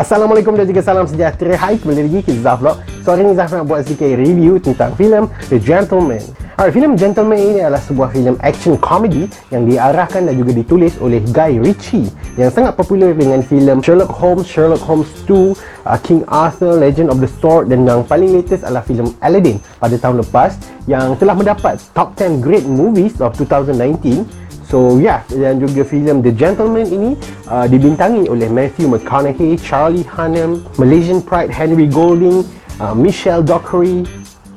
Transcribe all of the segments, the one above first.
Assalamualaikum dan juga salam sejahtera. Hai, kembali lagi ke Zaf Vlog. So hari ni Zaf nak buat sedikit review tentang filem The Gentleman. Alright, filem Gentleman ini adalah sebuah filem action comedy yang diarahkan dan juga ditulis oleh Guy Ritchie yang sangat popular dengan filem Sherlock Holmes, Sherlock Holmes 2, uh, King Arthur, Legend of the Sword dan yang paling latest adalah filem Aladdin. Pada tahun lepas yang telah mendapat top 10 great movies of 2019 So yeah, dan juga filem The Gentleman ini uh, dibintangi oleh Matthew McConaughey, Charlie Hunnam, Malaysian Pride Henry Golding, uh, Michelle Dockery,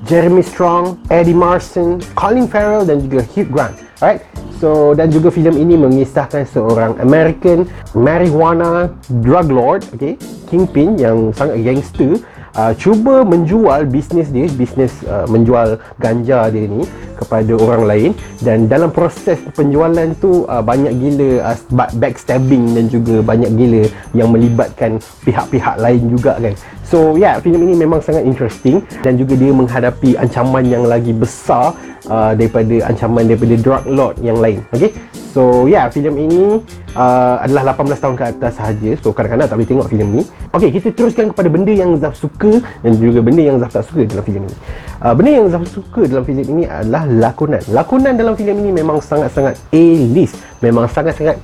Jeremy Strong, Eddie Marson, Colin Farrell dan juga Hugh Grant. Alright. So dan juga filem ini mengisahkan seorang American marijuana drug lord, okay, kingpin yang sangat gangster uh, cuba menjual bisnes dia bisnes uh, menjual ganja dia ni kepada orang lain. Dan dalam proses penjualan tu uh, banyak gila uh, backstabbing dan juga banyak gila yang melibatkan pihak-pihak lain juga kan so yeah, filem ini memang sangat interesting dan juga dia menghadapi ancaman yang lagi besar uh, daripada ancaman daripada drug lord yang lain. Okey So yeah, filem ini uh, adalah 18 tahun ke atas sahaja. So kadang-kadang tak boleh tengok filem ni. Okay kita teruskan kepada benda yang Zaf suka Dan juga benda yang Zaf tak suka dalam filem ini. Uh, Benda yang Zaf suka dalam filem ini adalah lakonan. Lakonan dalam filem ini memang sangat-sangat A-list Memang sangat-sangat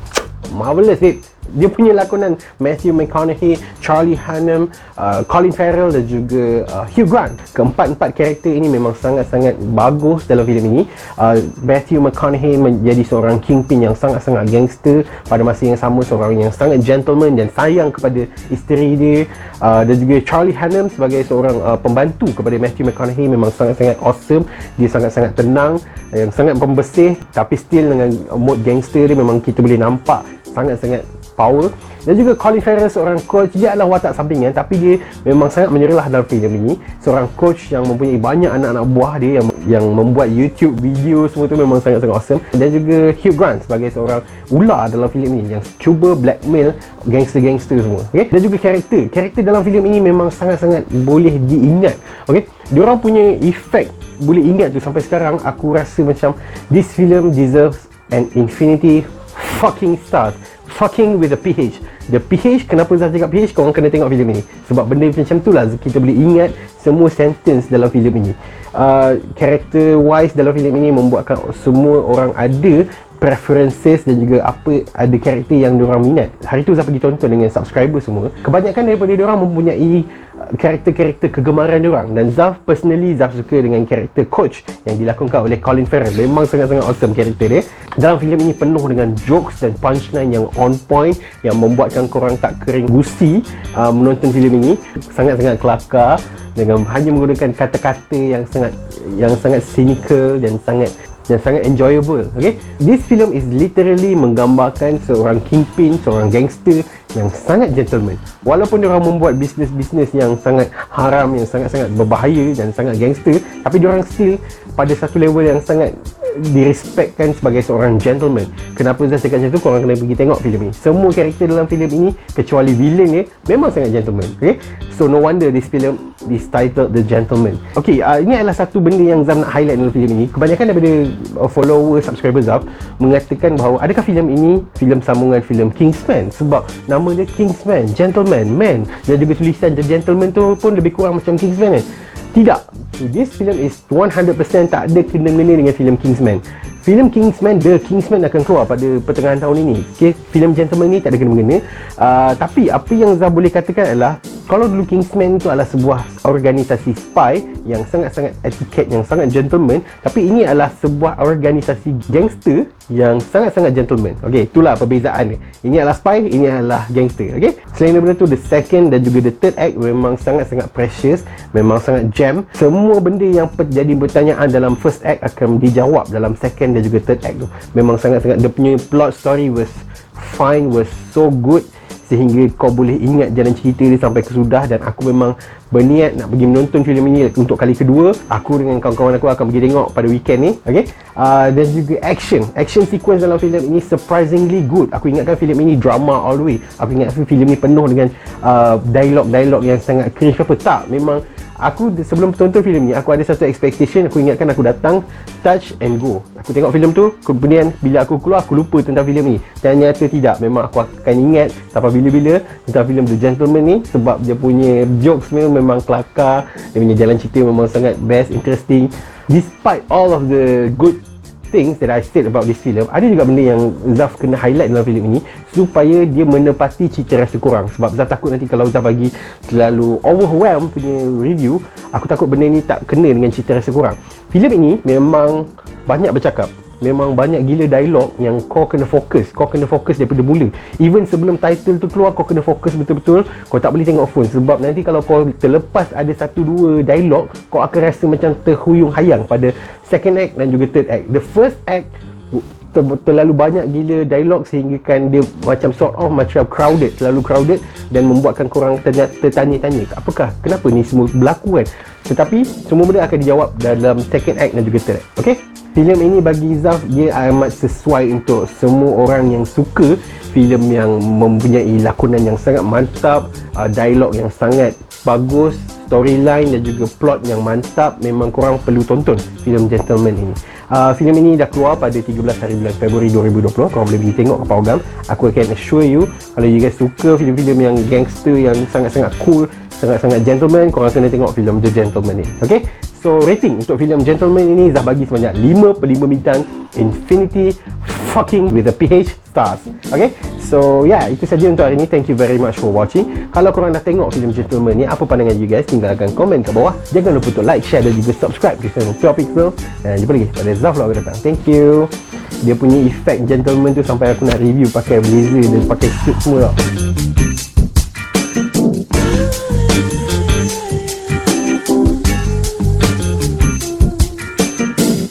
marvelous babe dia punya lakonan Matthew McConaughey, Charlie Hunnam, uh, Colin Farrell dan juga uh, Hugh Grant. Keempat-empat karakter ini memang sangat-sangat bagus dalam filem ini. Uh, Matthew McConaughey menjadi seorang kingpin yang sangat-sangat gangster pada masa yang sama seorang yang sangat gentleman dan sayang kepada isteri dia. Uh, dan juga Charlie Hunnam sebagai seorang uh, pembantu kepada Matthew McConaughey memang sangat-sangat awesome. Dia sangat-sangat tenang, yang sangat pembersih tapi still dengan mood gangster dia memang kita boleh nampak sangat-sangat power. Dan juga Colin Farrell seorang coach dia adalah watak sampingan tapi dia memang sangat menyerlah dalam filem ini seorang coach yang mempunyai banyak anak-anak buah dia yang yang membuat YouTube video semua tu memang sangat-sangat awesome. Dan juga Hugh Grant sebagai seorang ular dalam filem ini yang cuba blackmail gangster-gangster semua okay? dan juga karakter. Karakter dalam filem ini memang sangat-sangat boleh diingat okay? diorang punya efek boleh ingat tu sampai sekarang. Aku rasa macam this film deserves an infinity fucking stars. Fucking with the PH the PH kenapa saya cakap PH korang kena tengok filem ini. Sebab benda macam tu lah kita boleh ingat semua sentence dalam filem ini. Uh, character wise dalam filem ini membuatkan semua orang ada preferences dan juga apa ada karakter yang diorang minat. Hari tu saya pergi tonton dengan subscriber semua. Kebanyakan daripada diorang mempunyai karakter-karakter kegemaran diorang dan Zaf personally Zaf suka dengan karakter coach yang dilakonkan oleh Colin Farrell. Memang sangat-sangat awesome karakter dia. Dalam filem ini penuh dengan jokes dan punchline yang on point yang membuatkan korang tak kering gusi uh, menonton filem ini. Sangat-sangat kelakar dengan hanya menggunakan kata-kata yang sangat yang sangat cynical dan sangat yang sangat enjoyable okay? This film is literally menggambarkan seorang kingpin seorang gangster yang sangat gentleman. Walaupun orang membuat bisnes-bisnes yang sangat haram yang sangat-sangat berbahaya dan sangat gangster tapi orang still pada satu level yang sangat direspekkan sebagai seorang gentleman. Kenapa saya cakap macam tu? Korang kena pergi tengok filem ni. Semua karakter dalam filem ini kecuali villain ni memang sangat gentleman okay? so no wonder this film is titled The Gentleman. Okay, uh, ini adalah satu benda yang Zam nak highlight dalam filem ini. Kebanyakan daripada uh, follower, subscriber Zam mengatakan bahawa adakah filem ini filem sambungan filem Kingsman? Sebab nama dia Kingsman, Gentleman, Man. Dan juga tulisan The Gentleman tu pun lebih kurang macam Kingsman kan tidak. This film is 100% tak ada kena-mena dengan filem Kingsman. Filem Kingsman The Kingsman akan keluar pada pertengahan tahun ini. Okay? filem Gentleman ni tak ada kena-mena uh, tapi apa yang Zah boleh katakan adalah kalau dulu Kingsman itu adalah sebuah organisasi spy yang sangat-sangat etiket, yang sangat gentleman. Tapi ini adalah sebuah organisasi gangster yang sangat-sangat gentleman. Ok, itulah perbezaan ni ini adalah spy, ini adalah gangster ok, selain daripada tu the second dan juga the third act memang sangat-sangat precious memang sangat jam. Semua benda yang jadi pertanyaan dalam first act akan dijawab dalam second dan juga third act tu. Memang sangat-sangat dia punya plot story was fine, was so good sehingga kau boleh ingat jalan cerita dia sampai ke sudah dan aku memang berniat nak pergi menonton filem ini untuk kali kedua. Aku dengan kawan-kawan aku akan pergi tengok pada weekend ni okay? uh, dan juga action. Action sequence dalam filem ini surprisingly good. Aku ingatkan filem ini drama all the way. Aku ingat filem ini penuh dengan uh, dialog-dialog yang sangat cringe. Apa tak? Memang aku sebelum tonton filem ni aku ada satu expectation aku ingatkan aku datang touch and go. Aku tengok filem tu kemudian bila aku keluar aku lupa tentang filem ni. Ternyata tidak memang aku akan ingat sampai bila-bila tentang filem The Gentleman ni sebab dia punya jokes memang kelakar dia punya jalan cerita memang sangat best interesting. Despite all of the good things that I said about this film ada juga benda yang Zaf kena highlight dalam filem ini supaya dia menepati cita rasa korang sebab Zaf takut nanti kalau Zaf bagi terlalu overwhelm punya review aku takut benda ni tak kena dengan cita rasa korang filem ini memang banyak bercakap memang banyak gila dialog yang kau kena fokus. Kau kena fokus daripada mula. Even sebelum title tu keluar kau kena fokus betul-betul. Kau tak boleh tengok phone. Sebab nanti kalau kau terlepas ada satu dua dialog kau akan rasa macam terhuyung hayang pada second act dan juga third act. The first act ter- terlalu banyak gila dialog sehingga kan dia macam sort of macam crowded terlalu crowded dan membuatkan korang tertanya-tanya. Apakah kenapa ni semua berlaku kan tetapi semua benda akan dijawab dalam second act dan juga third act. Okay filem ini bagi Zaf dia amat sesuai untuk semua orang yang suka filem yang mempunyai lakonan yang sangat mantap uh, dialog yang sangat bagus storyline dan juga plot yang mantap memang korang perlu tonton filem Gentleman ini. Uh, filem ini dah keluar pada 13 hari bulan Februari 2020 korang boleh pergi tengok ke Paugam aku akan assure you kalau you guys suka filem-filem yang gangster yang sangat-sangat cool sangat-sangat gentleman korang kena tengok filem The Gentleman ini. Okay So rating untuk filem Gentleman ini Zah bagi sebanyak 5 per 5 bintang Infinity fucking with a PH stars. Okay? So yeah itu saja untuk hari ini Thank you very much for watching. Kalau korang dah tengok filem Gentleman ni Apa pandangan you guys? Tinggalkan komen kat bawah. Jangan lupa untuk like, share dan juga subscribe Di channel Pure Pixel Dan jumpa lagi pada Zah Vlog datang Thank you. Dia punya effect Gentleman tu Sampai aku nak review pakai blazer Dan pakai suit semua tau